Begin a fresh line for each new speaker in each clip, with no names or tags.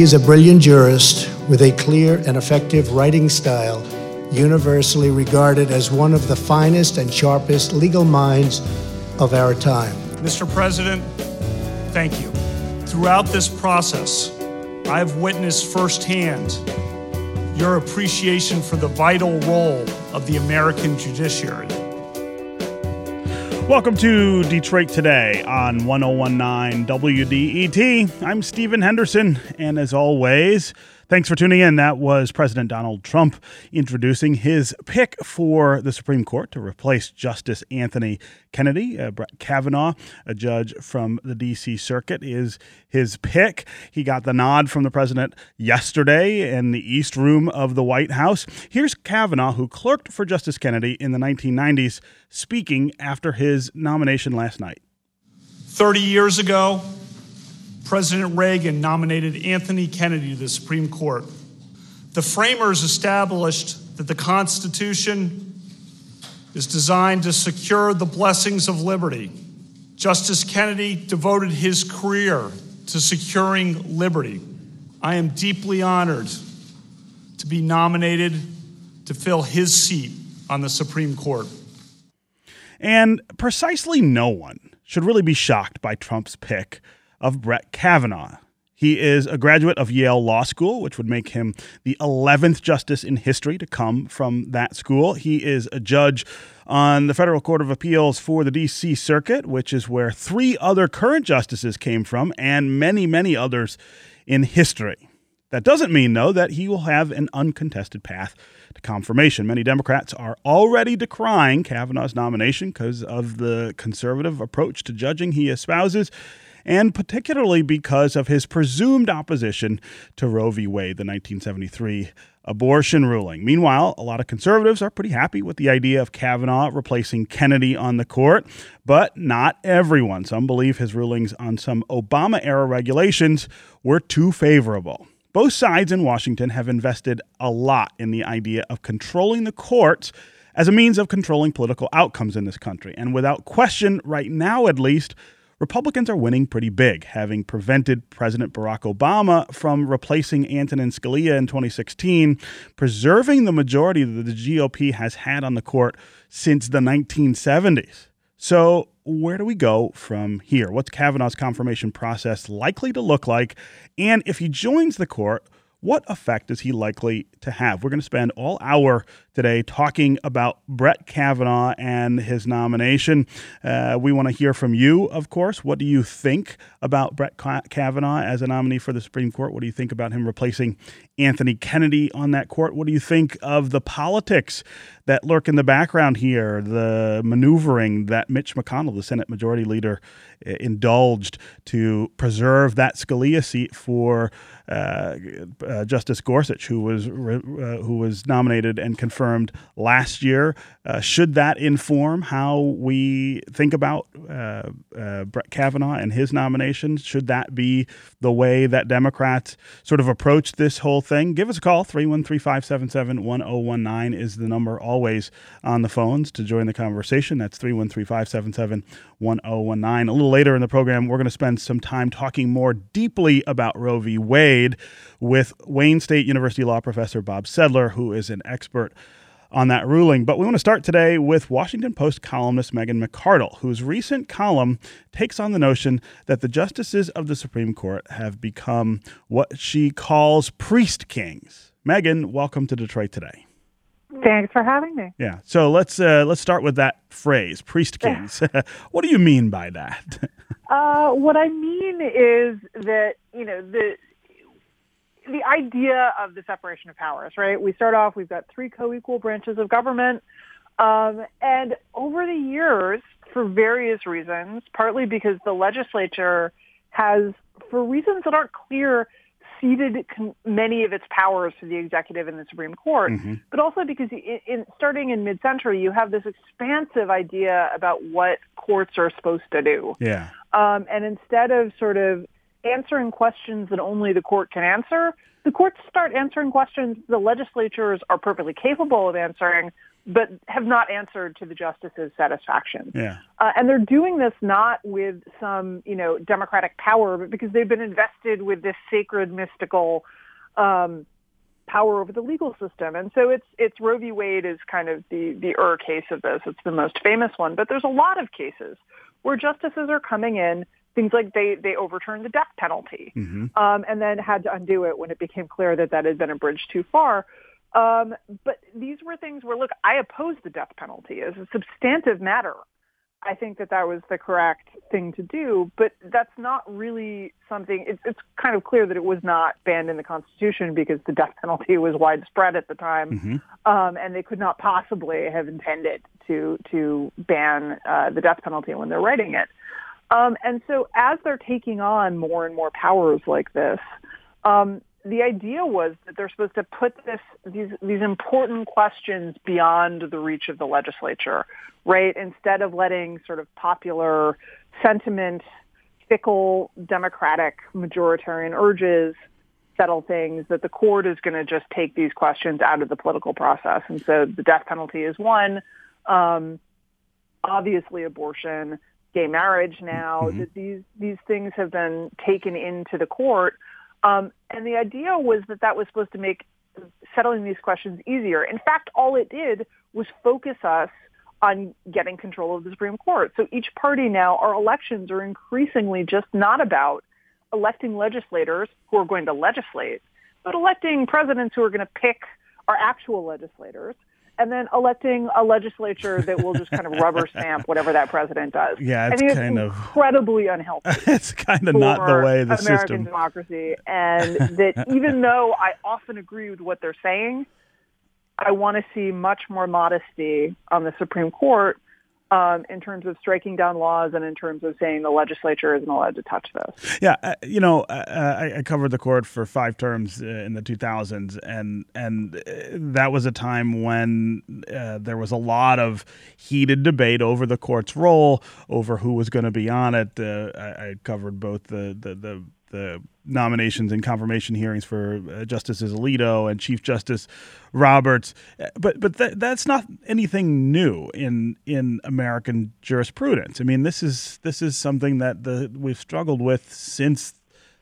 He is a brilliant jurist with a clear and effective writing style, universally regarded as one of the finest and sharpest legal minds of our time.
Mr. President, thank you. Throughout this process, I've witnessed firsthand your appreciation for the vital role of the American judiciary.
Welcome to Detroit Today on 1019 WDET. I'm Stephen Henderson, and as always, Thanks for tuning in. That was President Donald Trump introducing his pick for the Supreme Court to replace Justice Anthony Kennedy. Uh, Brett Kavanaugh, a judge from the D.C. Circuit, is his pick. He got the nod from the president yesterday in the East Room of the White House. Here's Kavanaugh, who clerked for Justice Kennedy in the 1990s, speaking after his nomination last night.
30 years ago, President Reagan nominated Anthony Kennedy to the Supreme Court. The framers established that the Constitution is designed to secure the blessings of liberty. Justice Kennedy devoted his career to securing liberty. I am deeply honored to be nominated to fill his seat on the Supreme Court.
And precisely no one should really be shocked by Trump's pick of Brett Kavanaugh. He is a graduate of Yale Law School, which would make him the 11th justice in history to come from that school. He is a judge on the Federal Court of Appeals for the D.C. Circuit, which is where three other current justices came from, and many, many others in history. That doesn't mean, though, that he will have an uncontested path to confirmation. Many Democrats are already decrying Kavanaugh's nomination because of the conservative approach to judging he espouses and particularly because of his presumed opposition to Roe v. Wade, the 1973 abortion ruling. Meanwhile, a lot of conservatives are pretty happy with the idea of Kavanaugh replacing Kennedy on the court, but not everyone. Some believe his rulings on some Obama era regulations were too favorable. Both sides in Washington have invested a lot in the idea of controlling the courts as a means of controlling political outcomes in this country. And without question, right now at least, Republicans are winning pretty big, having prevented President Barack Obama from replacing Antonin Scalia in 2016, preserving the majority that the GOP has had on the court since the 1970s. So, where do we go from here? What's Kavanaugh's confirmation process likely to look like? And if he joins the court, what effect is he likely to have? We're going to spend all hour today talking about Brett Kavanaugh and his nomination. Uh, we want to hear from you, of course. What do you think about Brett Kavanaugh as a nominee for the Supreme Court? What do you think about him replacing Anthony Kennedy on that court? What do you think of the politics that lurk in the background here, the maneuvering that Mitch McConnell, the Senate Majority Leader, indulged to preserve that Scalia seat for uh, uh, Justice Gorsuch, who was uh, who was nominated and confirmed last year. Uh, should that inform how we think about uh, uh, Brett Kavanaugh and his nomination? Should that be the way that Democrats sort of approach this whole thing? Give us a call. 313 577 1019 is the number always on the phones to join the conversation. That's 313 577 1019. A little later in the program, we're going to spend some time talking more deeply about Roe v. Wade with Wayne State University law professor Bob Sedler, who is an expert on that ruling. But we want to start today with Washington Post columnist Megan McArdle, whose recent column takes on the notion that the justices of the Supreme Court have become what she calls priest kings. Megan, welcome to Detroit today.
Thanks for having me.
Yeah. So let's uh, let's start with that phrase, priest kings. what do you mean by that?
uh, what I mean is that you know the the idea of the separation of powers, right? We start off, we've got three co-equal branches of government. Um, and over the years, for various reasons, partly because the legislature has, for reasons that aren't clear, ceded con- many of its powers to the executive and the Supreme Court, mm-hmm. but also because in, in, starting in mid-century, you have this expansive idea about what courts are supposed to do.
Yeah.
Um, and instead of sort of answering questions that only the court can answer, the courts start answering questions the legislatures are perfectly capable of answering, but have not answered to the justices' satisfaction.
Yeah.
Uh, and they're doing this not with some, you know, democratic power, but because they've been invested with this sacred, mystical um, power over the legal system. And so it's it's Roe v. Wade is kind of the the Ur case of this. It's the most famous one, but there's a lot of cases where justices are coming in. Things like they they overturned the death penalty,
Mm-hmm.
um, and then had to undo it when it became clear that that had been a bridge too far. Um, but these were things where, look, I oppose the death penalty as a substantive matter. I think that that was the correct thing to do, but that's not really something. It's, it's kind of clear that it was not banned in the Constitution because the death penalty was widespread at the time,
Mm-hmm.
um, and they could not possibly have intended to to ban uh, the death penalty when they're writing it. Um, and so, as they're taking on more and more powers like this, um, the idea was that they're supposed to put this these these important questions beyond the reach of the legislature, right? Instead of letting sort of popular sentiment, fickle democratic majoritarian urges settle things, that the court is going to just take these questions out of the political process. And so the death penalty is one. Um, obviously, abortion, gay marriage now,
Mhm.
that these, these things have been taken into the court. Um, and the idea was that that was supposed to make settling these questions easier. In fact, all it did was focus us on getting control of the Supreme Court. So each party now, our elections are increasingly just not about electing legislators who are going to legislate, but electing presidents who are going to pick our actual legislators and then electing a legislature that will just kind of rubber stamp whatever that president does.
Yeah, it's kind
it's
of
incredibly unhealthy
it's kind of not the way the
American
system.
democracy, and that even though I often agree with what they're saying, I want to see much more modesty on the Supreme Court um, in terms of striking down laws and in terms of saying the legislature isn't allowed to touch this.
Yeah, uh, you know, uh, I, I covered the court for five terms uh, in the 2000s, and and uh, that was a time when uh, there was a lot of heated debate over the court's role, over who was going to be on it. Uh, I, I covered both the the the, the nominations and confirmation hearings for uh, Justices Alito and Chief Justice Roberts, Uh, but but th- that's not anything new in in American jurisprudence. I mean, this is this is something that the we've struggled with since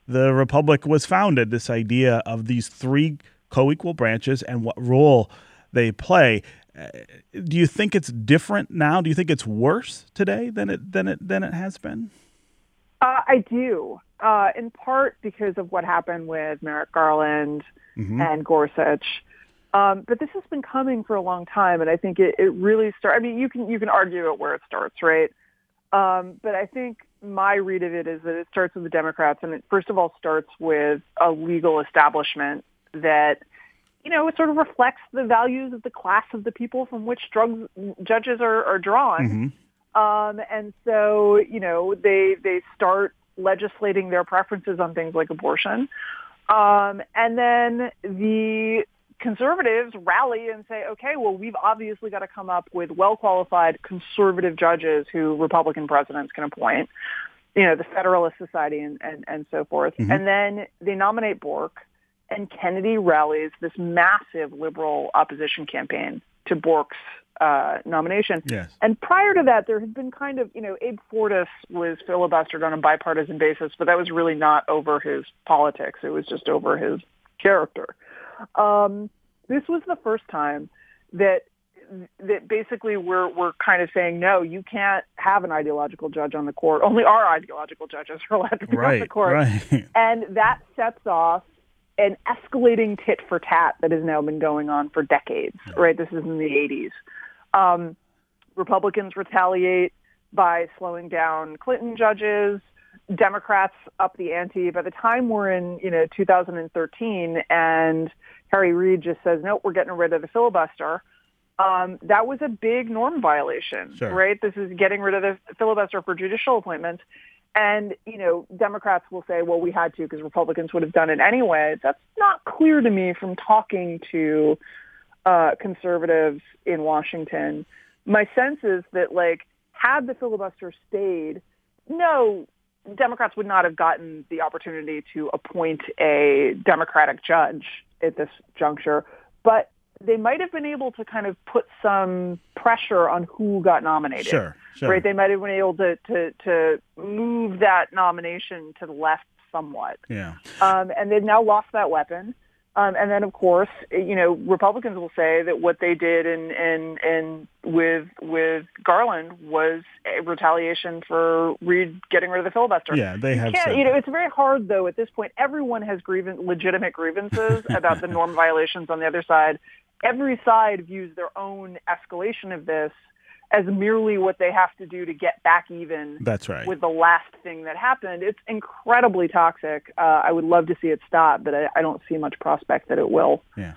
the republic was founded. This idea of these three co-equal branches and what role they play. Uh, do you think it's different now? Do you think it's worse today than it than it than it has been?
Uh, I do, uh, in part because of what happened with Merrick Garland
Mhm.
and Gorsuch. Um, but this has been coming for a long time, and I think it, it really starts. I mean, you can you can argue it where it starts, right? Um, but I think my read of it is that it starts with the Democrats, and it first of all starts with a legal establishment that, you know, it sort of reflects the values of the class of the people from which drugs judges are, are drawn.
Mhm.
Um, and so, you know, they they start legislating their preferences on things like abortion. Um, and then the conservatives rally and say, okay, well, we've obviously got to come up with well-qualified conservative judges who Republican presidents can appoint, you know, the Federalist Society and, and, and so forth.
Mhm.
And then they nominate Bork, and Kennedy rallies this massive liberal opposition campaign to Bork's uh, nomination.
Yes.
And prior to that, there had been kind of, you know, Abe Fortas was filibustered on a bipartisan basis, but that was really not over his politics. It was just over his character. Um, this was the first time that that basically we're we're kind of saying no, you can't have an ideological judge on the court. Only our ideological judges are allowed to be on the
Right.
court
Right.
and that sets off an escalating tit for tat that has now been going on for decades. Right, this is in the 80s. Um, Republicans retaliate by slowing down Clinton judges. Democrats up the ante. By the time we're in, you know, 2013, and Harry Reid just says, "No, we're getting rid of the filibuster." Um, that was a big norm violation,
Sure.
right? This is getting rid of the filibuster for judicial appointments. And, you know, Democrats will say, well, we had to because Republicans would have done it anyway. That's not clear to me from talking to uh, conservatives in Washington. My sense is that, like, had the filibuster stayed, no Democrats would not have gotten the opportunity to appoint a Democratic judge at this juncture, but they might have been able to kind of put some pressure on who got nominated.
Sure, sure.
Right? They might have been able to to to move that nomination to the left somewhat.
Yeah.
Um, and they've now lost that weapon. Um, and then, of course, you know, Republicans will say that what they did in, in, in with with Garland was a retaliation for Reid getting rid of the filibuster.
Yeah, they have. Said
you know, it's very hard though. At this point, everyone has grievan legitimate grievances about the norm violations on the other side. Every side views their own escalation of this as merely what they have to do to get back even
That's right.
with the last thing that happened. It's incredibly toxic. Uh, I would love to see it stop, but I, I don't see much prospect that it will.
Yeah.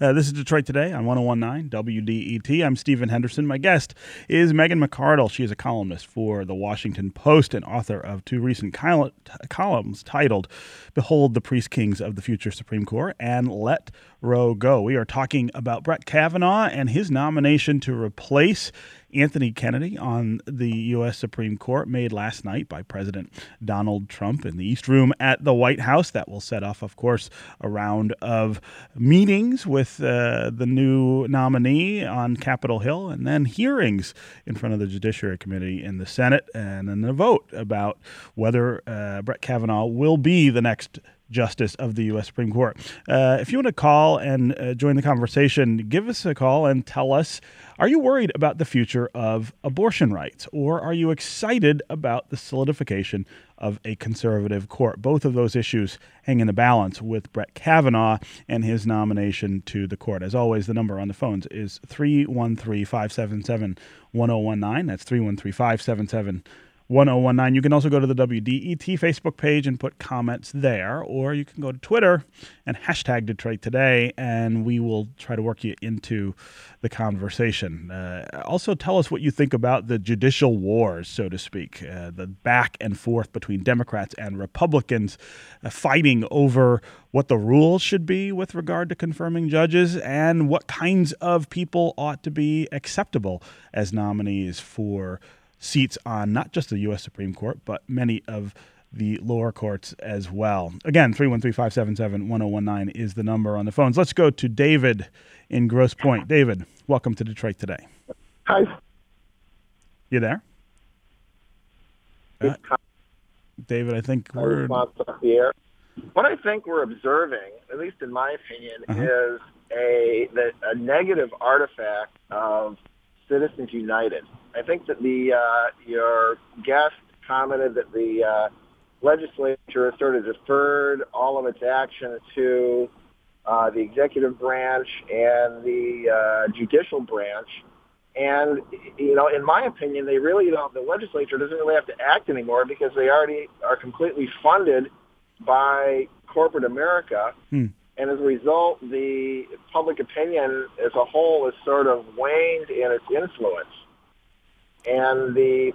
Uh, this is Detroit Today on 1019 WDET. I'm Stephen Henderson. My guest is Megan McArdle. She is a columnist for the Washington Post and author of two recent col- columns titled Behold the Priest Kings of the Future Supreme Court and Let Roe Go. We are talking about Brett Kavanaugh and his nomination to replace Anthony Kennedy on the U.S. Supreme Court made last night by President Donald Trump in the East Room at the White House. That will set off, of course, a round of meetings with uh, the new nominee on Capitol Hill and then hearings in front of the Judiciary Committee in the Senate and then a vote about whether uh, Brett Kavanaugh will be the next justice of the U.S. Supreme Court. Uh, if you want to call and uh, join the conversation, give us a call and tell us are you worried about the future of abortion rights or are you excited about the solidification of a conservative court? Both of those issues hang in the balance with Brett Kavanaugh and his nomination to the court. As always, the number on the phones is 313 577 1019. That's 313 577 1019. You can also go to the WDET Facebook page and put comments there, or you can go to Twitter and hashtag Detroit Today, and we will try to work you into the conversation. Uh, also, tell us what you think about the judicial wars, so to speak, uh, the back and forth between Democrats and Republicans uh, fighting over what the rules should be with regard to confirming judges and what kinds of people ought to be acceptable as nominees for seats on not just the U.S. Supreme Court, but many of the lower courts as well. Again, 313 577 1019 is the number on the phones. Let's go to David in Grosse Pointe. David, welcome to Detroit today.
Hi.
You there? Uh, David, I think we're.
response off the air. What I think we're observing, at least in my opinion,
Uh-huh.
is a the, a negative artifact of Citizens United. I think that the uh, your guest commented that the uh, legislature has sort of deferred all of its action to uh, the executive branch and the uh, judicial branch. And you know, in my opinion, they really don't. The legislature doesn't really have to act anymore because they already are completely funded by corporate America.
Hmm.
And as a result, the public opinion as a whole is sort of waned in its influence. And the,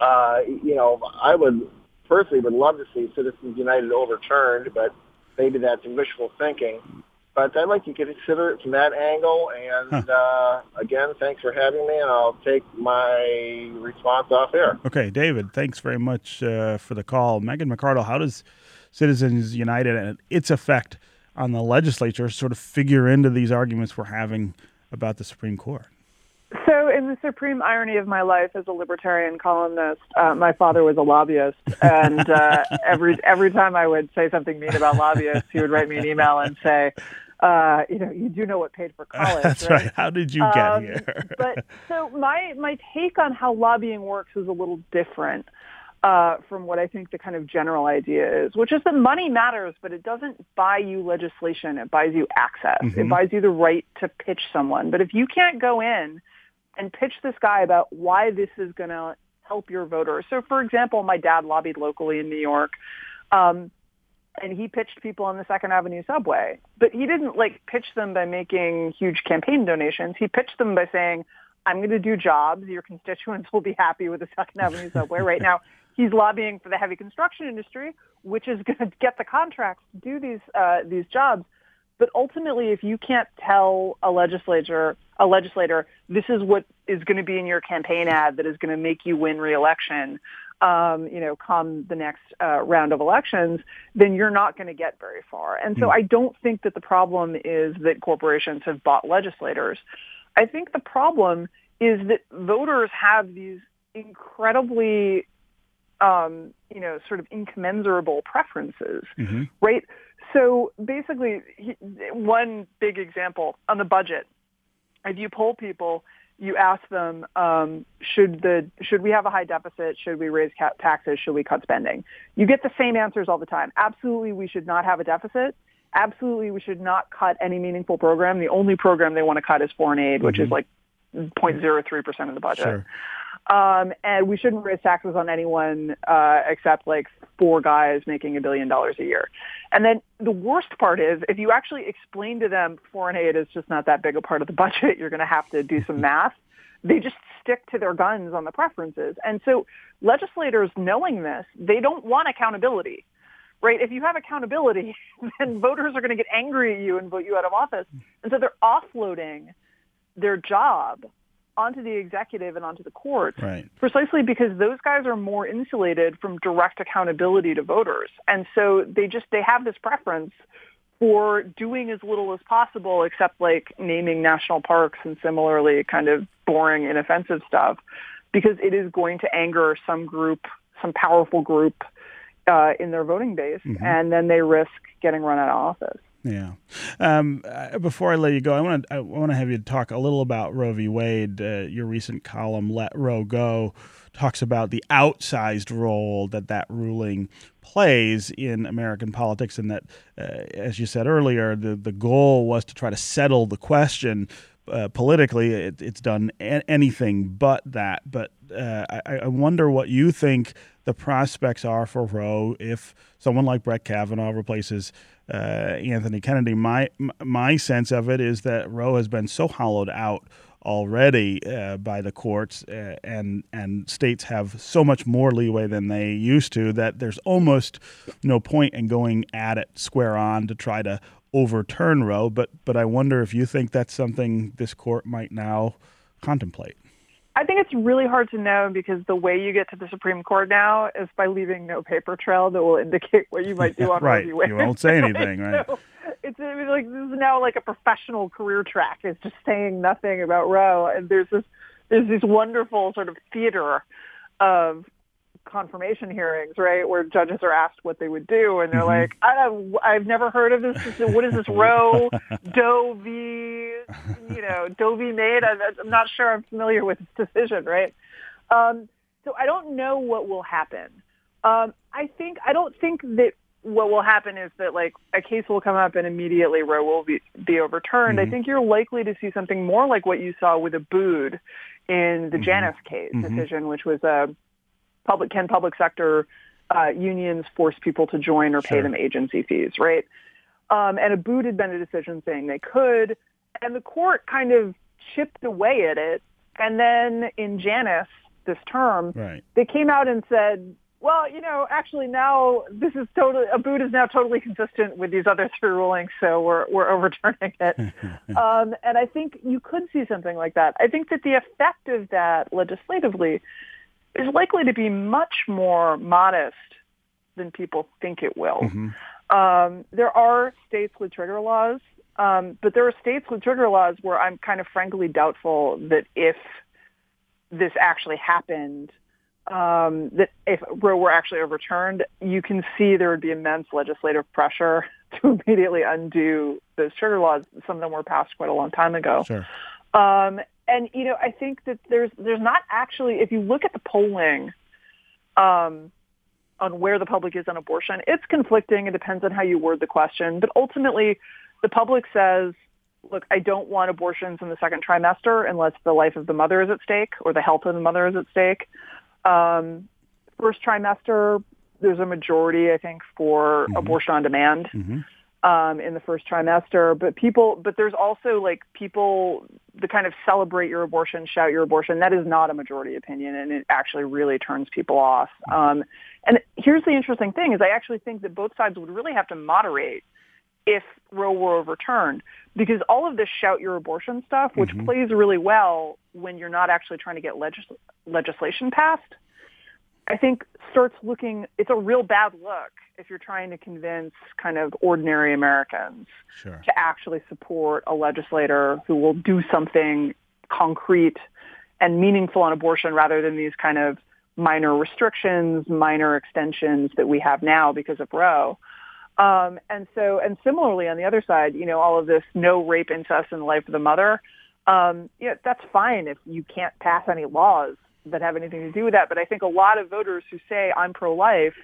uh, you know, I would personally would love to see Citizens United overturned, but maybe that's wishful thinking. But I'd like to consider it from that angle. And uh, again, thanks for having me, and I'll take my response off air.
Okay, David, thanks very much uh, for the call. Megan McArdle, how does Citizens United and its effect on the legislature sort of figure into these arguments we're having about the Supreme Court?
So, in the supreme irony of my life as a libertarian columnist, uh, my father was a lobbyist, and uh, every every time I would say something mean about lobbyists, he would write me an email and say, uh, "You know, you do know what paid for college,
That's right. How did you get
Um,
here?
but so my my take on how lobbying works is a little different uh, from what I think the kind of general idea is, which is that money matters, but it doesn't buy you legislation. It buys you access. It buys you the right to pitch someone. But if you can't go in and pitch this guy about why this is going to help your voters. So, for example, my dad lobbied locally in New York. Um, and he pitched people on the Second Avenue subway. But he didn't like pitch them by making huge campaign donations. He pitched them by saying, I'm going to do jobs. Your constituents will be happy with the Second Avenue subway. Right now, he's lobbying for the heavy construction industry, which is going to get the contracts to do these uh, these jobs. But ultimately, if you can't tell a legislature, a legislator, this is what is going to be in your campaign ad that is going to make you win re-election, um, you know, come the next uh, round of elections, then you're not going to get very far. And so I don't think that the problem is that corporations have bought legislators. I think the problem is that voters have these incredibly, um, you know, sort of incommensurable preferences, right? So basically, he- one big example on the budget, if you poll people, you ask them, um, should the should we have a high deficit? Should we raise ca- taxes? Should we cut spending? You get the same answers all the time. Absolutely, we should not have a deficit. Absolutely, we should not cut any meaningful program. The only program they want to cut is foreign aid, which is like 0.03 percent of the budget.
Sure.
Um, and we shouldn't raise taxes on anyone uh, except like four guys making a billion dollars a year. And then the worst part is if you actually explain to them foreign aid is just not that big a part of the budget, you're going to have to do some math. They just stick to their guns on the preferences. And so legislators knowing this, they don't want accountability. Right? If you have accountability, then voters are going to get angry at you and vote you out of office. And so they're offloading their job onto the executive and onto the courts
Right.
precisely because those guys are more insulated from direct accountability to voters. And so they just they have this preference for doing as little as possible except like naming national parks and similarly kind of boring inoffensive stuff because it is going to anger some group, some powerful group uh, in their voting base and then they risk getting run out of office.
Yeah. Um, uh, before I let you go, I want to I want to have you talk a little about Roe v. Wade. Uh, your recent column, "Let Roe Go," talks about the outsized role that that ruling plays in American politics, and that, uh, as you said earlier, the the goal was to try to settle the question. Uh, politically, it, it's done a- anything but that. But uh, I, I wonder what you think the prospects are for Roe if someone like Brett Kavanaugh replaces uh, Anthony Kennedy. My my sense of it is that Roe has been so hollowed out already uh, by the courts, uh, and and states have so much more leeway than they used to that there's almost no point in going at it square on to try to overturn Roe. But but I wonder if you think that's something this court might now contemplate.
I think it's really hard to know because the way you get to the Supreme Court now is by leaving no paper trail that will indicate what you might do on
Right.
Roe v. Wade.
You won't say anything, right?
So it's I mean, like this is now like a professional career track. It's just saying nothing about Roe, and there's this there's this wonderful sort of theater of confirmation hearings, right, where judges are asked what they would do, and they're
Mm-hmm.
like, I don't, I've never heard of this. This is- What is this Roe Doe v. You know Doe v. Made? I'm, I'm not sure. I'm familiar with this decision, right? Um, so I don't know what will happen. Um, I think I don't think that what will happen is that like a case will come up and immediately Roe will be, be overturned. I think you're likely to see something more like what you saw with Abood in the Janus case decision, which was a public can public sector uh, unions force people to join or pay them agency fees, right? Um, and Abood had been a decision saying they could, and the court kind of chipped away at it. And then in Janus this term,
Right.
they came out and said, well, you know, actually now this is totally, Abood is now totally consistent with these other three rulings, so we're, we're overturning it. um, and I think you could see something like that. I think that the effect of that legislatively is likely to be much more modest than people think it will. Um, there are states with trigger laws, um, but there are states with trigger laws where I'm kind of frankly doubtful that if this actually happened, um, that if Roe were actually overturned, you can see there would be immense legislative pressure to immediately undo those trigger laws. Some of them were passed quite a long time ago.
Sure.
Um, and you know, I think that there's there's not actually, if you look at the polling um, on where the public is on abortion, it's conflicting. It depends on how you word the question, but ultimately, the public says, "Look, I don't want abortions in the second trimester unless the life of the mother is at stake or the health of the mother is at stake." Um, first trimester, there's a majority, I think, for abortion on demand um, in the first trimester. But people, but there's also like people, the kind of celebrate your abortion, shout your abortion. That is not a majority opinion, and it actually really turns people off. Um, and here's the interesting thing: is I actually think that both sides would really have to moderate if Roe were overturned, because all of this shout your abortion stuff, which plays really well when you're not actually trying to get legis- legislation passed, I think starts looking, it's a real bad look if you're trying to convince kind of ordinary Americans
Sure.
to actually support a legislator who will do something concrete and meaningful on abortion rather than these kind of minor restrictions, minor extensions that we have now because of Roe. Um, and so, and similarly on the other side, you know, all of this no rape, incest, in the life of the mother. Um, yeah, that's fine if you can't pass any laws that have anything to do with that. But I think a lot of voters who say I'm pro-life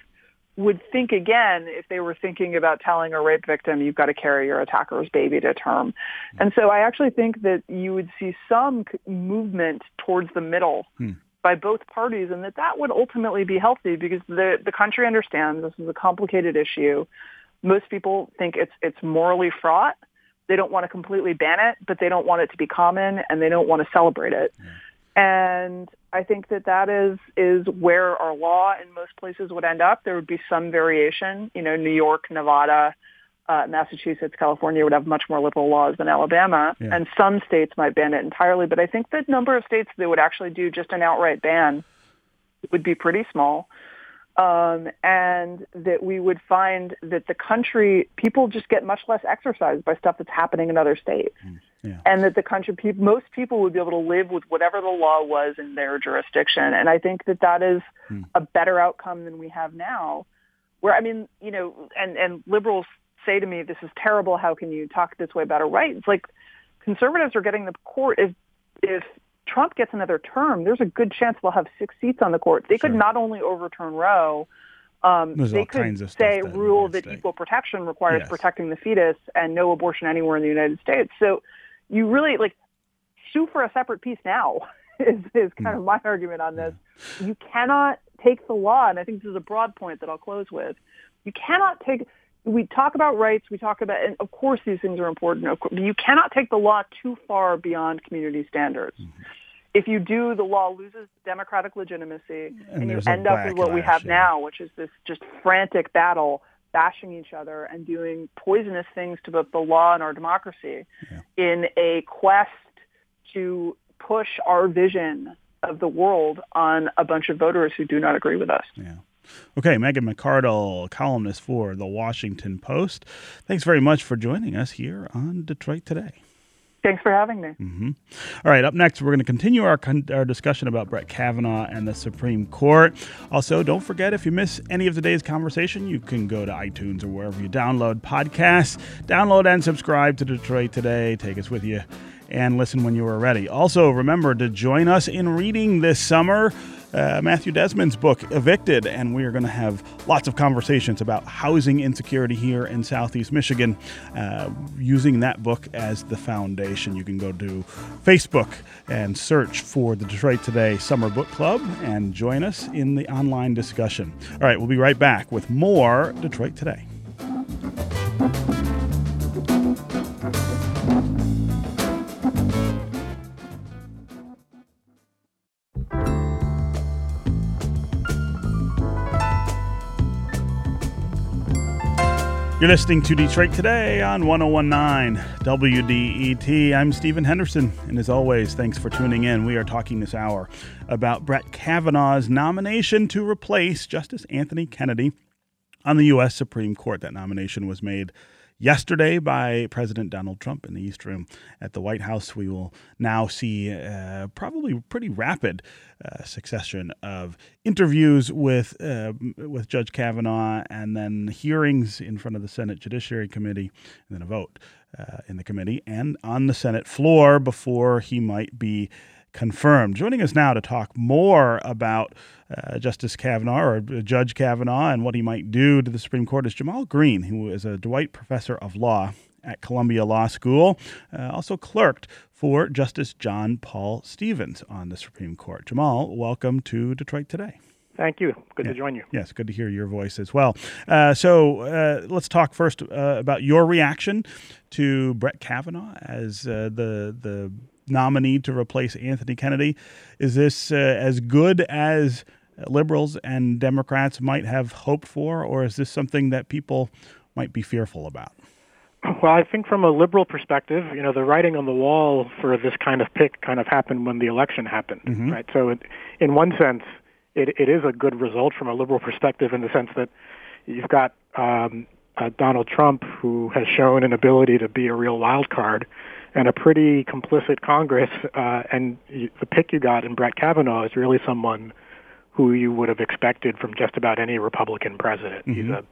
would think again if they were thinking about telling a rape victim you've got to carry your attacker's baby to term. And so I actually think that you would see some movement towards the middle hmm. by both parties and that that would ultimately be healthy because the the country understands this is a complicated issue. Most people think it's it's morally fraught. They don't want to completely ban it, but they don't want it to be common and they don't want to celebrate it. And I think that that is is where our law in most places would end up. There would be some variation. You know, New York, Nevada, uh, Massachusetts, California would have much more liberal laws than Alabama,
Yeah.
and some states might ban it entirely. But I think the number of states that would actually do just an outright ban would be pretty small. Um, and that we would find that the country, people just get much less exercised by stuff that's happening in other states
Yeah.
and that the country, peop most people would be able to live with whatever the law was in their jurisdiction. And I think that that is a better outcome than we have now. Where I mean, you know, and and liberals say to me, "This is terrible. How can you talk this way about a right?" It's like conservatives are getting the court. If if Trump gets another term, there's a good chance we'll have six seats on the court. They could not only overturn Roe. Um, they could
kinds of stuff
say
that
rule that equal protection requires
Yes.
protecting the fetus and no abortion anywhere in the United States. So you really like sue for a separate piece now is, is kind
Hmm.
of my argument on this. You cannot take the law, and I think this is a broad point that I'll close with. You cannot take. We talk about rights. We talk about, and of course, these things are important. Of course, but you cannot take the law too far beyond community standards.
Mm-hmm.
If you do, the law loses democratic legitimacy, and, you end up with what we have
yeah.
now, which is this just frantic battle, bashing each other and doing poisonous things to both the law and our democracy in a quest to push our vision of the world on a bunch of voters who do not agree with us.
Yeah. Okay, Megan McArdle, columnist for the Washington Post. Thanks very much for joining us here on Detroit Today.
Thanks for having me. Mm-hmm.
All right, up next, we're going to continue our, con- our discussion about Brett Kavanaugh and the Supreme Court. Also, don't forget if you miss any of today's conversation, you can go to iTunes or wherever you download podcasts. Download and subscribe to Detroit Today. Take us with you and listen when you are ready. Also, remember to join us in reading this summer. Uh, Matthew Desmond's book, Evicted, and we are going to have lots of conversations about housing insecurity here in Southeast Michigan uh, using that book as the foundation. You can go to Facebook and search for the Detroit Today Summer Book Club and join us in the online discussion. All right, we'll be right back with more Detroit Today. You're listening to Detroit Today on 1019 WDET. I'm Stephen Henderson, and as always, thanks for tuning in. We are talking this hour about Brett Kavanaugh's nomination to replace Justice Anthony Kennedy on the U.S. Supreme Court. That nomination was made yesterday by President Donald Trump in the East Room at the White House. We will now see uh, probably pretty rapid uh, succession of interviews with uh, with Judge Kavanaugh, and then hearings in front of the Senate Judiciary Committee, and then a vote uh, in the committee and on the Senate floor before he might be confirmed. Joining us now to talk more about uh, Justice Kavanaugh or Judge Kavanaugh and what he might do to the Supreme Court is Jamal Greene, who is a Dwight Professor of Law at Columbia Law School, uh, also clerked for Justice John Paul Stevens on the Supreme Court. Jamal, welcome to Detroit Today.
Thank you. Good to join you.
Yes, good to hear your voice as well. Uh, so uh, let's talk first uh, about your reaction to Brett Kavanaugh as uh, the the nominee to replace Anthony Kennedy. Is this uh, as good as liberals and Democrats might have hoped for, or is this something that people might be fearful about?
Well, I think from a liberal perspective, you know, the writing on the wall for this kind of pick kind of happened when the election happened, right? So, it, in one sense, it, it is a good result from a liberal perspective in the sense that you've got um, uh, Donald Trump, who has shown an ability to be a real wild card, and a pretty complicit Congress. Uh, and the pick you got in Brett Kavanaugh is really someone who you would have expected from just about any Republican president. Mm-hmm. He's a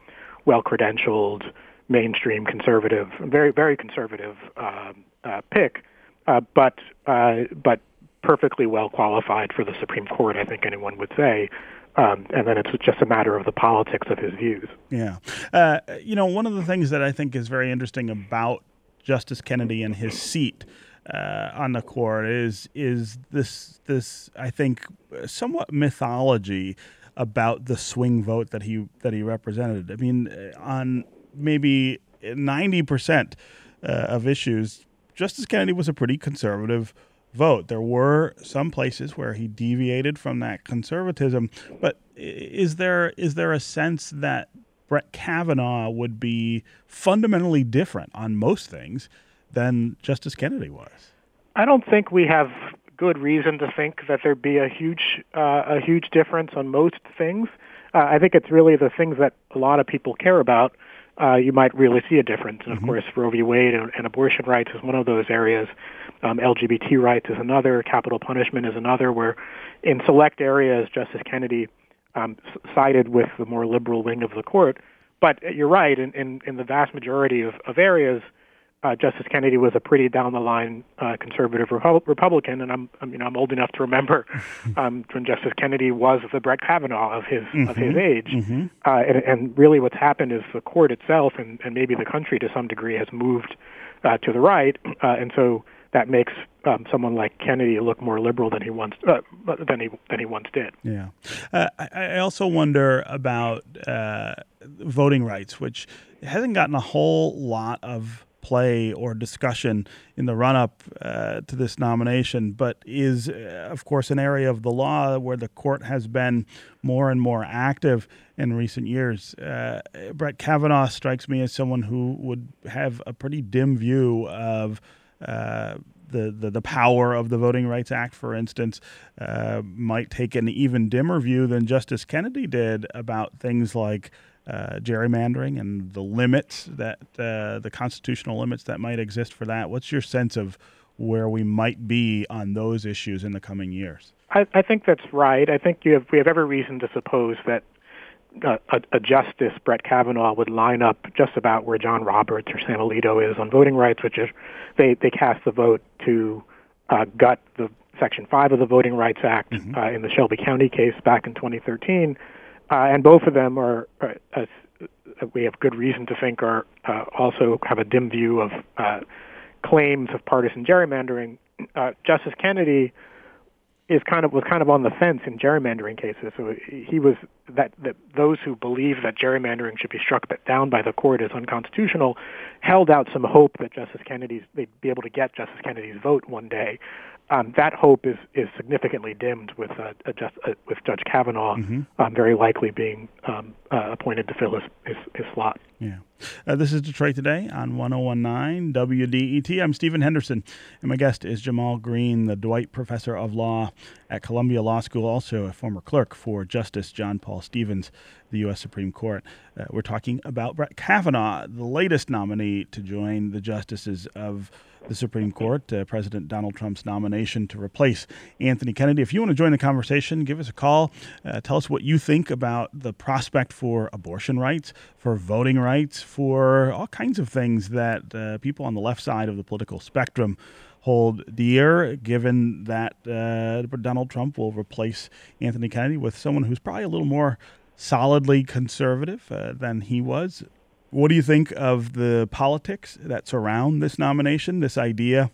well-credentialed, mainstream conservative, very very conservative uh, uh, pick, uh, but uh, but perfectly well qualified for the Supreme Court. I think anyone would say. Um, and then it's just a matter of the politics of his views.
Yeah. Uh, you know, one of the things that I think is very interesting about Justice Kennedy and his seat uh, on the court is is this this I think somewhat mythology about the swing vote that he that he represented. I mean, uh, on maybe ninety percent uh, of issues, Justice Kennedy was a pretty conservative vote. There were some places where he deviated from that conservatism, but is there is there a sense that Brett Kavanaugh would be fundamentally different on most things than Justice Kennedy was?
I don't think we have good reason to think that there'd be a huge uh, a huge difference on most things. Uh, I think it's really the things that a lot of people care about. Uh, you might really see a difference. And of mm-hmm. course, Roe v. Wade and, and, abortion rights is one of those areas. Um, LGBT rights is another. Capital punishment is another. Where, in select areas, Justice Kennedy um, sided with the more liberal wing of the court. But you're right. In, in, in the vast majority of, of areas, uh, Justice Kennedy was a pretty down the line uh, conservative Repu- Republican, and I'm I'm, you know I'm old enough to remember um, when Justice Kennedy was the Brett Kavanaugh of his mm-hmm. of his age. Mm-hmm. Uh, and, and really, what's happened is the court itself, and, and maybe the country to some degree, has moved uh, to the right, uh, and so that makes um, someone like Kennedy look more liberal than he once uh, than he than he once did.
Yeah, uh, I, I, also wonder about uh, voting rights, which hasn't gotten a whole lot of play or discussion in the run up uh, to this nomination, but is, uh, of course, an area of the law where the court has been more and more active in recent years. Uh, Brett Kavanaugh strikes me as someone who would have a pretty dim view of. Uh, the, the, the power of the Voting Rights Act, for instance, uh, might take an even dimmer view than Justice Kennedy did about things like uh, gerrymandering and the limits that uh, the constitutional limits that might exist for that. What's your sense of where we might be on those issues in the coming years?
I, I think that's right. I think have, we have every reason to suppose that uh, a, a, justice, Brett Kavanaugh, would line up just about where John Roberts or Sam Alito is on voting rights, which is they, they cast the vote to uh, gut the Section 5 of the Voting Rights Act mm-hmm. uh, in the Shelby County case back in 2013 uh, and both of them are, uh, uh, we have good reason to think, are uh, also have a dim view of uh, claims of partisan gerrymandering. Uh, Justice Kennedy is kind of was kind of on the fence in gerrymandering cases. So he was that that those who believe that gerrymandering should be struck down by the court as unconstitutional held out some hope that Justice Kennedy's they'd be able to get Justice Kennedy's vote one day um, that hope is, is significantly dimmed with uh, just, uh, with Judge Kavanaugh mm-hmm. um, very likely being um, uh, appointed to fill his, his, his slot.
Yeah. Uh, this is Detroit Today on 1019 WDET. I'm Stephen Henderson, and my guest is Jamal Greene, the Dwight Professor of Law at Columbia Law School, also a former clerk for Justice John Paul Stevens, the U.S. Supreme Court. Uh, we're talking about Brett Kavanaugh, the latest nominee to join the justices of the Supreme Court, uh, President Donald Trump's nomination to replace Anthony Kennedy. If you want to join the conversation, give us a call. Uh, tell us what you think about the prospect for abortion rights, for voting rights, for all kinds of things that uh, people on the left side of the political spectrum hold dear, given that uh, Donald Trump will replace Anthony Kennedy with someone who's probably a little more solidly conservative uh, than he was what do you think of the politics that surround this nomination? This idea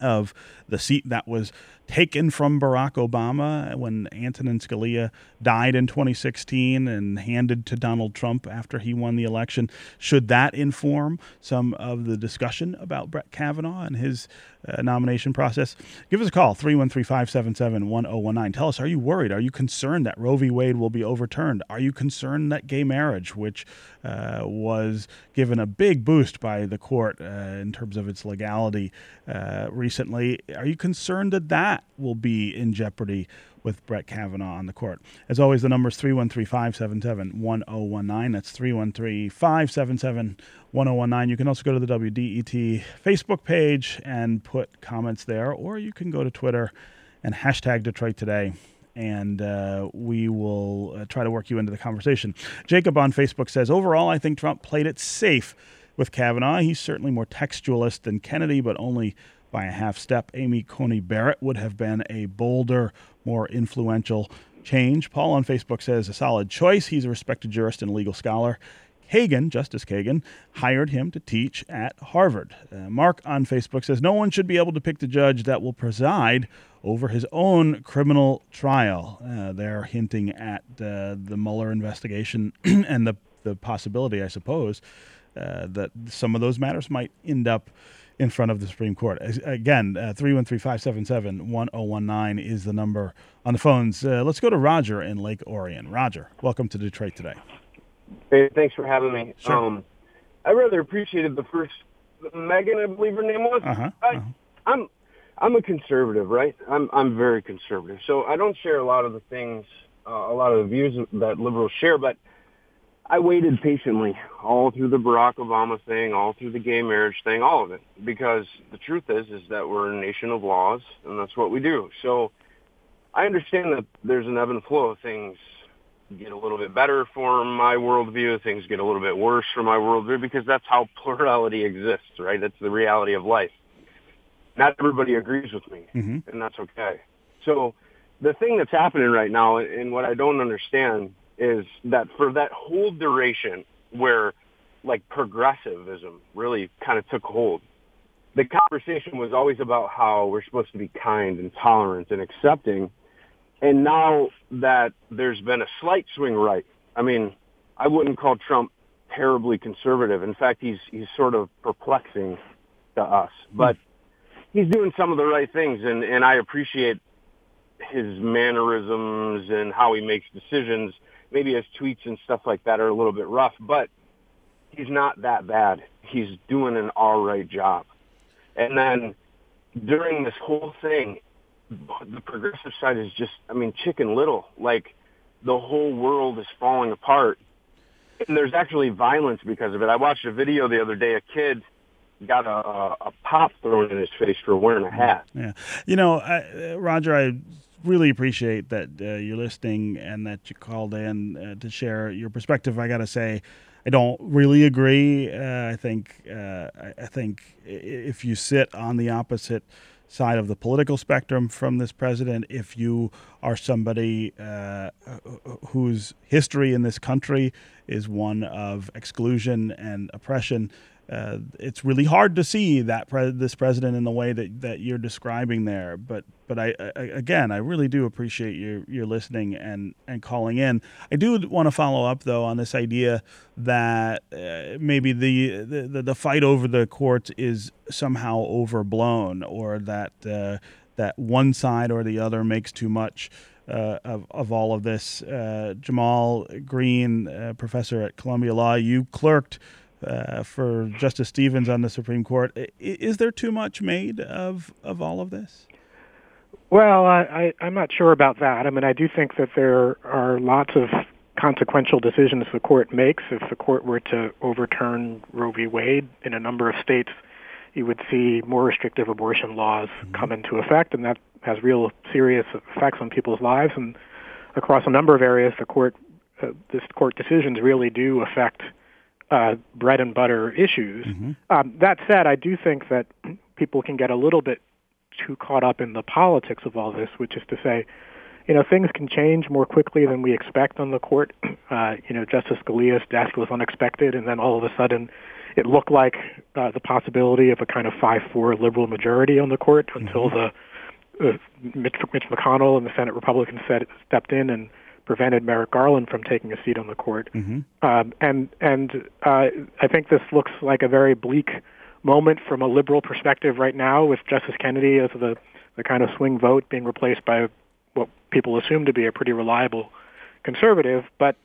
of the seat that was taken from Barack Obama when Antonin Scalia died in 2016 and handed to Donald Trump after he won the election. Should that inform some of the discussion about Brett Kavanaugh and his uh, nomination process? Give us a call, 313 577 1019. Tell us, are you worried? Are you concerned that Roe v. Wade will be overturned? Are you concerned that gay marriage, which uh, was given a big boost by the court uh, in terms of its legality uh, recently, are you concerned at that that will be in jeopardy with Brett Kavanaugh on the court. As always, the number is 313 577 1019. That's 313 577 1019. You can also go to the WDET Facebook page and put comments there, or you can go to Twitter and hashtag Detroit Today and uh, we will uh, try to work you into the conversation. Jacob on Facebook says, overall, I think Trump played it safe with Kavanaugh. He's certainly more textualist than Kennedy, but only by a half step. Amy Coney Barrett would have been a bolder, more influential change. Paul on Facebook says, a solid choice. He's a respected jurist and legal scholar. Kagan, Justice Kagan, hired him to teach at Harvard. Uh, Mark on Facebook says no one should be able to pick the judge that will preside over his own criminal trial. Uh, they're hinting at uh, the Mueller investigation and the, the possibility, I suppose, uh, that some of those matters might end up in front of the Supreme Court. Again, uh, 313 577 1019 is the number on the phones. Uh, let's go to Roger in Lake Orion. Roger, welcome to Detroit today.
Hey, thanks for having me.
Sure.
Um, I rather appreciated the first Megan, I believe her name was.
Uh-huh,
I,
uh-huh.
I'm I'm a conservative, right? I'm I'm very conservative, so I don't share a lot of the things, uh, a lot of the views that liberals share, but I waited patiently all through the Barack Obama thing, all through the gay marriage thing, all of it, because the truth is, is that we're a nation of laws, and that's what we do. So I understand that there's an ebb and flow of things get a little bit better for my worldview, things get a little bit worse for my worldview, because that's how plurality exists, right? That's the reality of life. Not everybody agrees with me,
Mm-hmm.
and that's okay. So the thing that's happening right now, and what I don't understand, is that for that whole duration where like progressivism really kind of took hold, the conversation was always about how we're supposed to be kind and tolerant and accepting. And now that there's been a slight swing right, I mean, I wouldn't call Trump terribly conservative. In fact, he's he's sort of perplexing to us, hmm. but he's doing some of the right things, and and I appreciate his mannerisms and how he makes decisions. Maybe his tweets and stuff like that are a little bit rough, but he's not that bad. He's doing an all right job. And then during this whole thing, the progressive side is just, I mean, chicken little. Like the whole world is falling apart. And there's actually violence because of it. I watched a video the other day. A kid got a, a, pop thrown in his face for wearing a hat.
Yeah. You know, I, Roger, I really appreciate that uh, you're listening and that you called in uh, to share your perspective. I got to say, I don't really agree. Uh, I think uh, I, I think if you sit on the opposite side of the political spectrum from this president, if you are somebody uh, whose history in this country is one of exclusion and oppression, uh, it's really hard to see that pre- this president in the way that, that you're describing there. But but I, I again I really do appreciate your your listening and and calling in. I do want to follow up though on this idea that uh, maybe the, the the fight over the courts is somehow overblown or that uh, that one side or the other makes too much. Uh, of, of all of this, uh, Jamal Greene, uh, professor at Columbia Law, you clerked uh, for Justice Stevens on the Supreme Court. I- Is there too much made of of all of this?
Well, I, I, I'm not sure about that. I mean, I do think that there are lots of consequential decisions the court makes. If the court were to overturn Roe v. Wade in a number of states, you would see more restrictive abortion laws come into effect, and that has real serious effects on people's lives. And across a number of areas, the court, uh, this court decisions really do affect uh, bread and butter issues. Um, that said, I do think that people can get a little bit too caught up in the politics of all this, which is to say, you know, things can change more quickly than we expect on the court. Uh, you know, Justice Scalia's death was unexpected, and then all of a sudden, it looked like uh, the possibility of a kind of five-four liberal majority on the court until the uh, Mitch, Mitch McConnell and the Senate Republicans said, stepped in and prevented Merrick Garland from taking a seat on the court. Um, and and uh, I think this looks like a very bleak moment from a liberal perspective right now, with Justice Kennedy as the the kind of swing vote being replaced by what people assume to be a pretty reliable conservative. But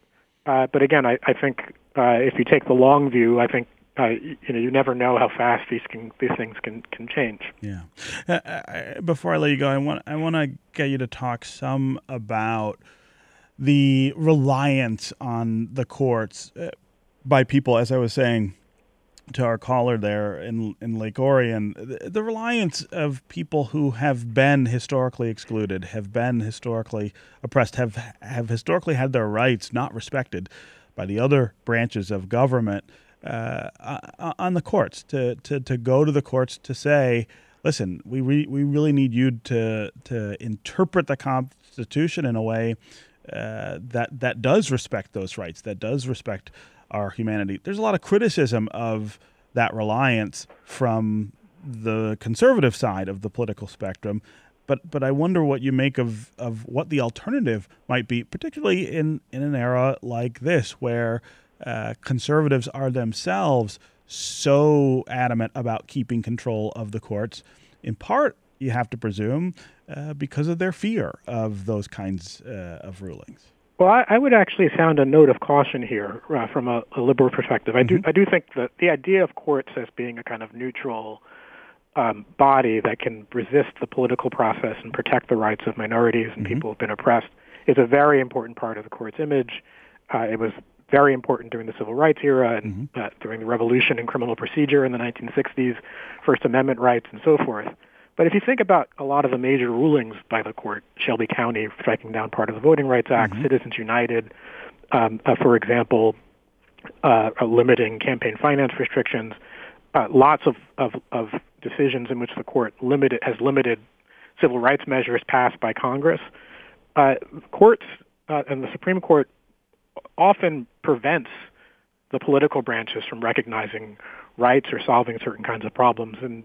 uh, but again, I, I think uh, if you take the long view, I think uh, you, you, know, you never know how fast these can these things can can change.
Yeah. Uh, uh before I let you go, I want I want to get you to talk some about the reliance on the courts uh, by people, as I was saying to our caller there in in Lake Orion, the, the, reliance of people who have been historically excluded, have been historically oppressed, have have historically had their rights not respected by the other branches of government uh, on the courts to, to to go to the courts to say, listen, we re- we really need you to to interpret the Constitution in a way uh, that that does respect those rights, that does respect our humanity. There's a lot of criticism of that reliance from the conservative side of the political spectrum. But but I wonder what you make of, of what the alternative might be, particularly in, in an era like this where uh, conservatives are themselves so adamant about keeping control of the courts. In part, you have to presume, uh, because of their fear of those kinds uh, of rulings.
Well, I, I, would actually sound a note of caution here uh, from a, a, liberal perspective. I do mm-hmm. I do think that the idea of courts as being a kind of neutral um, body that can resist the political process and protect the rights of minorities and mm-hmm. people who've been oppressed is a very important part of the court's image. Uh, it was very important during the civil rights era and mm-hmm. uh, during the revolution in criminal procedure in the 1960s, First Amendment rights, and so forth. But if you think about a lot of the major rulings by the court, Shelby County striking down part of the Voting Rights Act, mm-hmm. Citizens United, um, uh, for example, uh, limiting campaign finance restrictions, uh, lots of, of, of decisions in which the court limited, has limited civil rights measures passed by Congress. Uh, courts uh, and the Supreme Court often prevents the political branches from recognizing rights or solving certain kinds of problems, and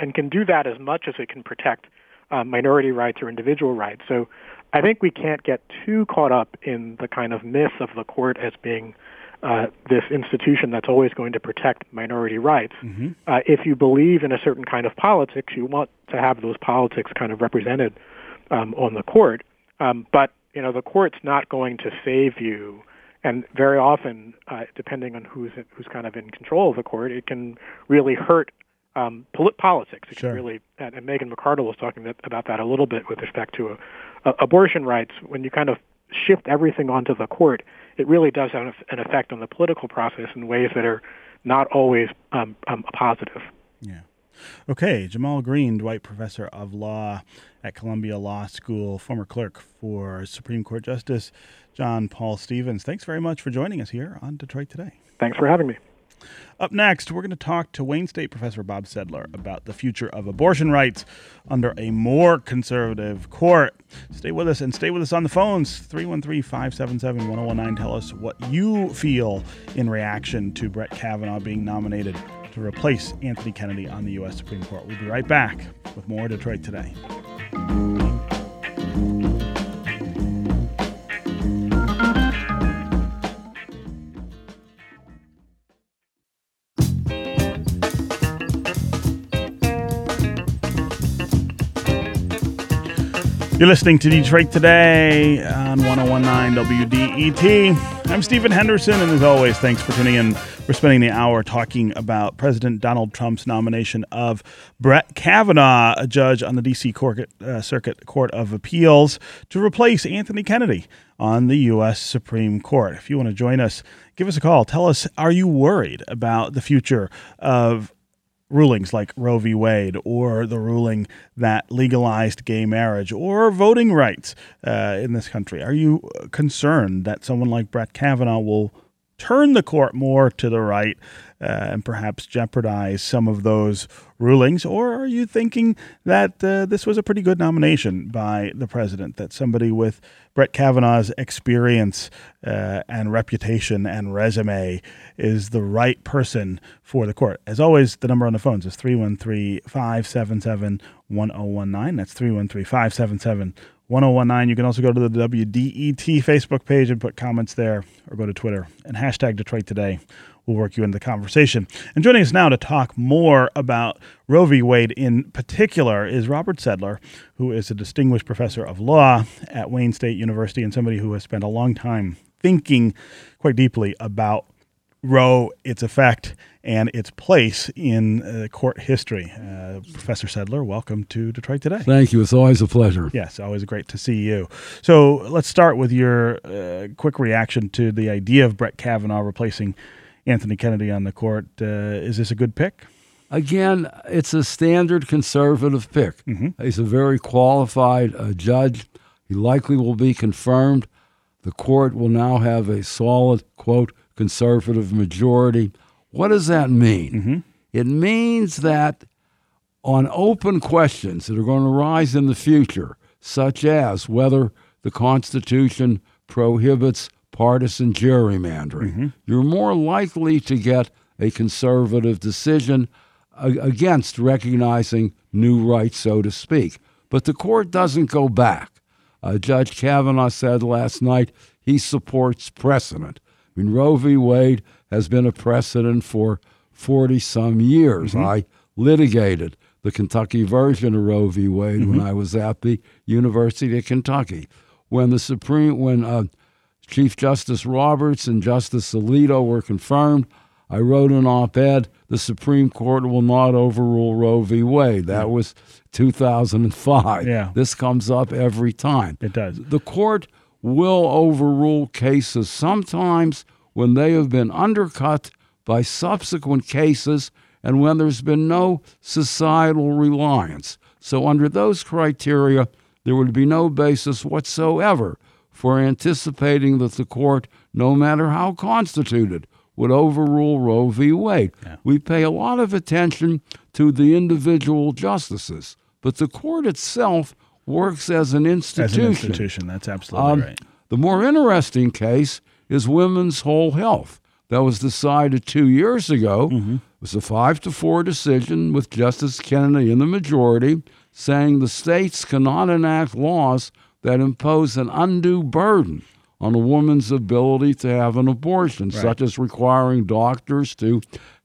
and can do that as much as it can protect uh, minority rights or individual rights. So I think we can't get too caught up in the kind of myth of the court as being uh, this institution that's always going to protect minority rights. Mm-hmm. Uh, if you believe in a certain kind of politics, you want to have those politics kind of represented um, on the court. Um, but you know, the court's not going to save you and very often, uh, depending on who's who's kind of in control of the court, it can really hurt um, polit- politics. It
sure.
can really, and, and Megan McArdle was talking that, about that a little bit with respect to a, a, abortion rights. When you kind of shift everything onto the court, it really does have an effect on the political process in ways that are not always um, um, positive.
Yeah. Okay, Jamal Greene, Dwight Professor of Law at Columbia Law School, former clerk for Supreme Court Justice John Paul Stevens. Thanks very much for joining us here on Detroit Today.
Thanks for having me.
Up next, we're going to talk to Wayne State Professor Bob Sedler about the future of abortion rights under a more conservative court. Stay with us and stay with us on the phones 313 577 1019. Tell us what you feel in reaction to Brett Kavanaugh being nominated to replace Anthony Kennedy on the U.S. Supreme Court. We'll be right back with more Detroit Today. You're listening to Detroit Today on 1019 WDET. I'm Stephen Henderson, and as always, thanks for tuning in. We're spending the hour talking about President Donald Trump's nomination of Brett Kavanaugh, a judge on the D.C. Uh, Circuit Court of Appeals, to replace Anthony Kennedy on the U.S. Supreme Court. If you want to join us, give us a call. Tell us, are you worried about the future of rulings like Roe v. Wade or the ruling that legalized gay marriage or voting rights uh, in this country? Are you concerned that someone like Brett Kavanaugh will turn the court more to the right uh, and perhaps jeopardize some of those rulings? Or are you thinking that uh, this was a pretty good nomination by the president, that somebody with Brett Kavanaugh's experience uh, and reputation and resume is the right person for the court? As always, the number on the phones is 313 577 1019. That's 313 577 1019. You can also go to the WDET Facebook page and put comments there, or go to Twitter and hashtag Detroit Today We'll work you into the conversation. And joining us now to talk more about Roe v. Wade in particular is Robert Sedler, who is a distinguished professor of law at Wayne State University and somebody who has spent a long time thinking quite deeply about Roe, its effect, and its place in uh, court history. Uh, Professor Sedler, welcome to Detroit Today.
Thank you. It's always a pleasure.
Yes, always great to see you. So let's start with your uh, quick reaction to the idea of Brett Kavanaugh replacing Anthony Kennedy on the court. Uh, is this a good pick?
Again, it's a standard conservative pick.
Mm-hmm.
He's a very qualified uh, judge. He likely will be confirmed. The court will now have a solid, quote, conservative majority. What does that mean?
Mm-hmm.
It means that on open questions that are going to rise in the future, such as whether the Constitution prohibits partisan gerrymandering, you're more likely to get a conservative decision against recognizing new rights, so to speak. But the court doesn't go back. Uh, Judge Kavanaugh said last night he supports precedent. I mean, Roe v. Wade has been a precedent for 40 some years. I litigated the Kentucky version of Roe v. Wade when I was at the University of Kentucky. When the Supreme, when uh, Chief Justice Roberts and Justice Alito were confirmed, I wrote an op ed the Supreme Court will not overrule Roe v. Wade. That hmm. was 2005.
Yeah.
This comes up every time.
It does.
The court will overrule cases sometimes when they have been undercut by subsequent cases and when there's been no societal reliance. So, under those criteria, there would be no basis whatsoever for anticipating that the court, no matter how constituted, would overrule Roe v. Wade. We pay a lot of attention to the individual justices, but the court itself works as an
As
institution.
an institution, that's absolutely
Um,
right.
The more interesting case is women's whole health. That was decided two years ago.
Mm-hmm.
It was a five to four decision with Justice Kennedy in the majority, saying the states cannot enact laws that impose an undue burden on a woman's ability to have an abortion, such as requiring doctors to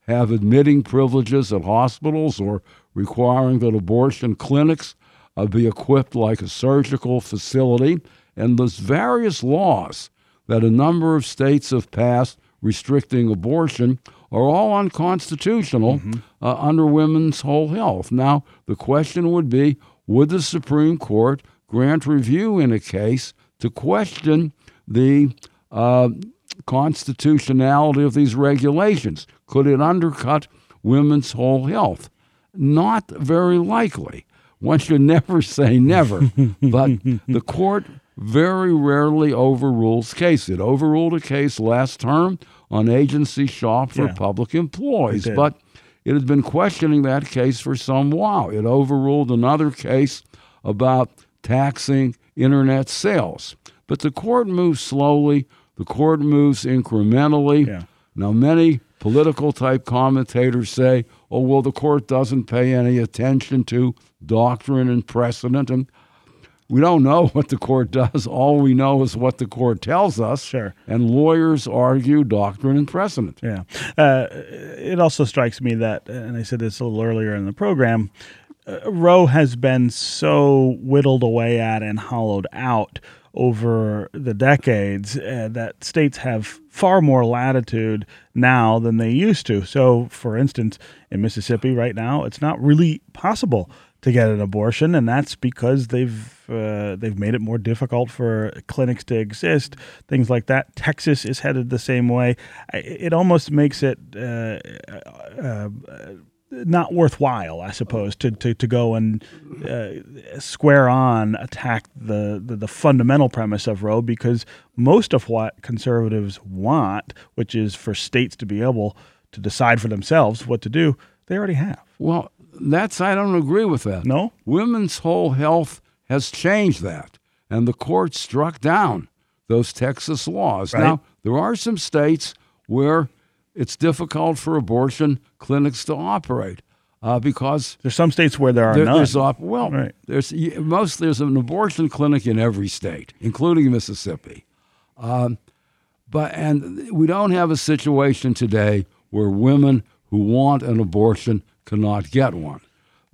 have admitting privileges at hospitals or requiring that abortion clinics uh, be equipped like a surgical facility. And those various laws that a number of states have passed restricting abortion are all unconstitutional uh, under women's whole health. Now, the question would be would the Supreme Court grant review in a case to question the uh, constitutionality of these regulations? Could it undercut women's whole health? Not very likely. One should never say never, but the court very rarely overrules cases. It overruled a case last term on agency shop for
Yeah.
public employees,
did.
but it had been questioning that case for some while. It overruled another case about taxing internet sales. But the court moves slowly, the court moves incrementally.
Yeah.
Now, many political type commentators say, oh, well, the court doesn't pay any attention to doctrine and precedent. And we don't know what the court does. All we know is what the court tells us.
Sure.
And lawyers argue doctrine and precedent.
Yeah. Uh, it also strikes me that, and I said this a little earlier in the program, uh, Roe has been so whittled away at and hollowed out over the decades uh, that states have far more latitude now than they used to. So, for instance, in Mississippi right now, it's not really possible to get an abortion, and that's because they've uh, they've made it more difficult for clinics to exist, things like that. Texas is headed the same way. It almost makes it. Uh, uh, not worthwhile, I suppose, to, to, to go and uh, square on attack the, the, the fundamental premise of Roe because most of what conservatives want, which is for states to be able to decide for themselves what to do, they already have.
Well, that's, I don't agree with that.
No?
Women's whole health has changed that, and the court struck down those Texas laws.
Right.
Now, there are some states where it's difficult for abortion clinics to operate uh, because
There's some states where there are
there-
none.
there's op- well,
Right.
there's most there's an abortion clinic in every state, including Mississippi. Um, but and we don't have a situation today where women who want an abortion cannot get one.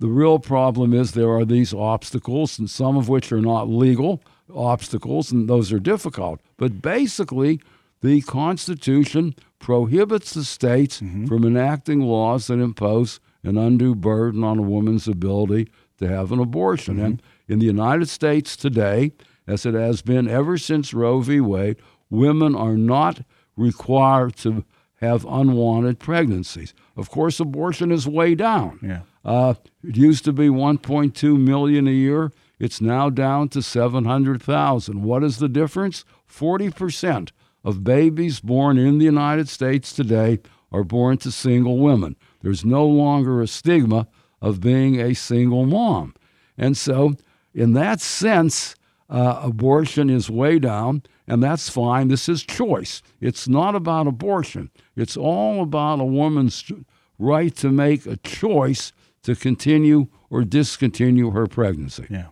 The real problem is there are these obstacles, and some of which are not legal obstacles, and those are difficult. But basically, the Constitution prohibits the states from enacting laws that impose an undue burden on a woman's ability to have an abortion. And in the United States today, as it has been ever since Roe v. Wade, women are not required to have unwanted pregnancies. Of course, abortion is way down.
Yeah.
Uh, it used to be 1.2 million a year. It's now down to 700,000. What is the difference? 40% of babies born in the United States today are born to single women. There's no longer a stigma of being a single mom. And so, in that sense, uh, abortion is way down, and that's fine. This is choice. It's not about abortion, it's all about a woman's right to make a choice to continue or discontinue her pregnancy.
Yeah.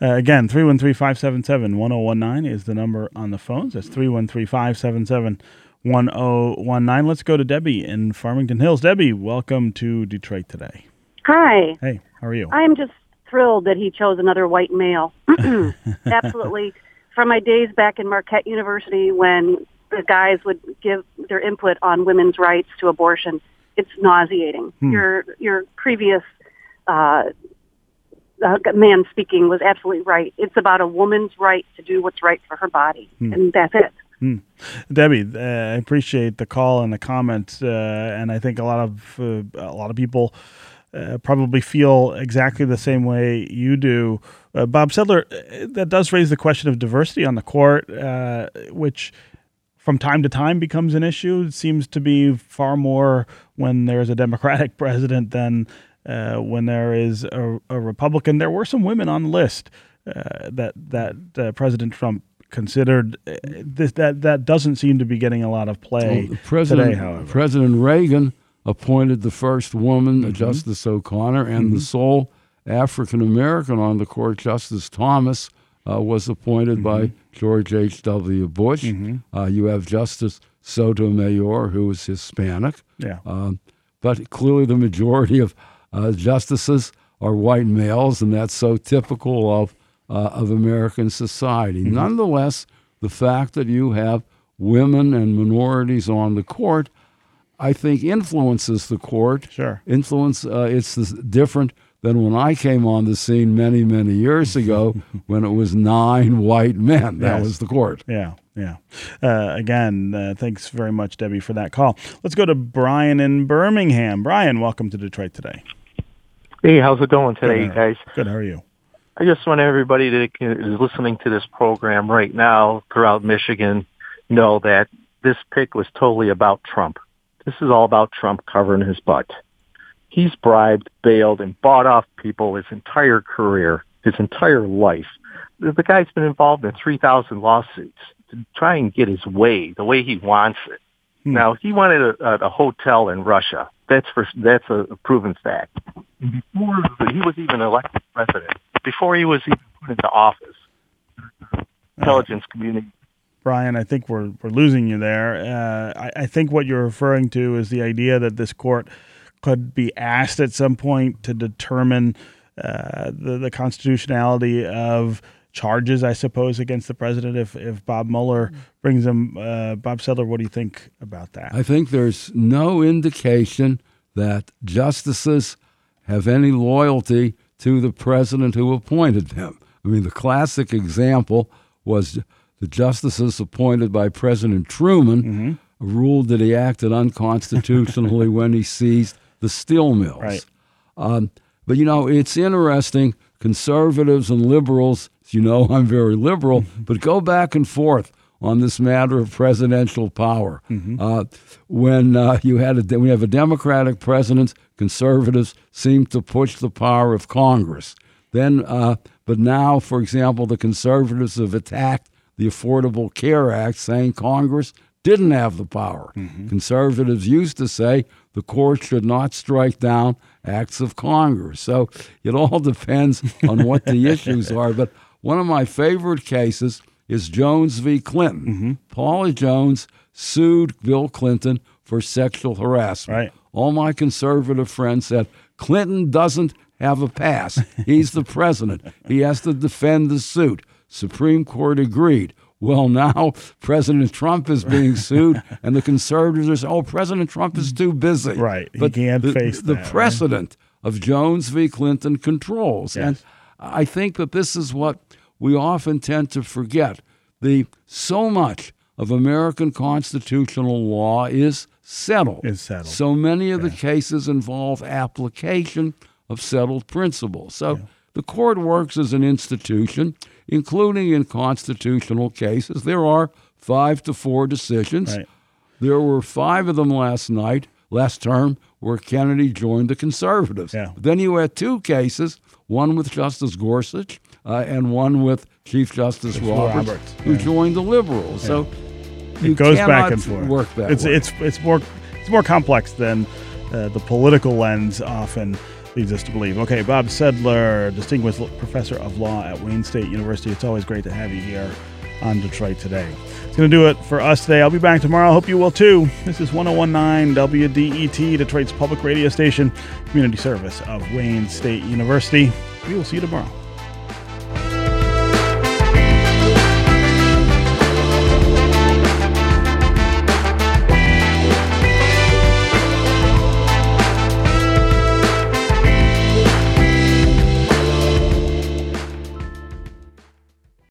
Uh, again, 313 577 1019 is the number on the phones. That's 313 577 1019. Let's go to Debbie in Farmington Hills. Debbie, welcome to Detroit today.
Hi.
Hey, how are you?
I'm just thrilled that he chose another white male. Absolutely. From my days back in Marquette University when the guys would give their input on women's rights to abortion, it's nauseating. Your your previous uh, uh, man speaking was absolutely right. It's about a woman's right to do what's right for her body, and that's it.
Debbie, uh, I appreciate the call and the comments, uh, and I think a lot of uh, a lot of people uh, probably feel exactly the same way you do. Uh, Bob Sedler, that does raise the question of diversity on the court, uh, which from time to time becomes an issue. It seems to be far more when there's a Democratic president than uh, when there is a, a Republican. There were some women on the list uh, that that uh, President Trump considered. Uh, This that that doesn't seem to be getting a lot of play
Well, President,
today. However,
President Reagan appointed the first woman,
Mm-hmm.
Justice O'Connor, and the sole African American on the court, Justice Thomas, uh, was appointed by
Mm-hmm.
George H.W. Bush. Uh, you have Justice Sotomayor, who is Hispanic.
yeah,
Um, but clearly, the majority of uh, justices are white males, and that's so typical of uh, of American society. Nonetheless, the fact that you have women and minorities on the court, I think, influences the court.
Sure.
Influence. Uh, it's different than when I came on the scene many, many years ago, when it was nine white men. That
Yes.
was the court.
yeah, yeah. Uh, again, uh, thanks very much, Debbie, for that call. Let's go to Brian in Birmingham. Brian, welcome to Detroit today.
Hey, how's it going today,
Good.
guys?
Good. How are you?
I just want everybody that is listening to this program right now throughout Michigan know that this pick was totally about Trump. This is all about Trump covering his butt. He's bribed, bailed, and bought off people his entire career, his entire life. The guy's been involved in 3,000 lawsuits to try and get his way, the way he wants it. Hmm. Now, he wanted a, a, hotel in Russia. That's for that's a proven fact. And Before he was even elected president, before he was even put into office, intelligence community
Brian, I think we're we're losing you there. Uh, I, I think what you're referring to is the idea that this court could be asked at some point to determine uh, the the constitutionality of charges, I suppose, against the president if if Bob Mueller brings them. Uh, Bob Sedler, what do you think about that?
I think there's no indication that justices have any loyalty to the president who appointed them. I mean, the classic example was the justices appointed by President Truman ruled that he acted unconstitutionally when he seized the steel mills.
Right.
Um, but you know, it's interesting. Conservatives and liberals, as you know, I'm very liberal, but go back and forth on this matter of presidential power. Uh, when uh, you had a, when you have a Democratic president, conservatives seem to push the power of Congress. Then, uh, but now, for example, the conservatives have attacked the Affordable Care Act, saying Congress didn't have the power. Conservatives used to say the court should not strike down acts of Congress. So it all depends on what the issues are. But one of my favorite cases is Jones v. Clinton. Paula Jones sued Bill Clinton for sexual harassment.
Right.
All my conservative friends said Clinton doesn't have a pass. He's the president. He has to defend the suit. Supreme Court agreed. Well, now President Trump is being sued, and the conservatives are saying, "Oh, President Trump is too busy."
Right. He can't
the,
face
the
that, right?
precedent of Jones v. Clinton controls, and I think that this is what we often tend to forget. The so much of American constitutional law is settled.
Is settled.
So many of the cases involve application of settled principles. So the court works as an institution, including in constitutional cases. There are five to four decisions.
Right.
There were five of them last night, last term, where Kennedy joined the conservatives.
Yeah.
Then you had two cases, one with Justice Gorsuch uh, and one with Chief Justice Roberts,
Roberts,
who
yeah.
joined the liberals. So
it goes back and forth.
Work that
it's
way.
it's it's more it's more complex than uh, the political lens often leads us to believe. Okay, Bob Sedler, distinguished professor of law at Wayne State University. It's always great to have you here on Detroit today. It's going to do it for us today. I'll be back tomorrow. I hope you will too. This is 1019 WDET, Detroit's public radio station, community service of Wayne State University. We will see you tomorrow.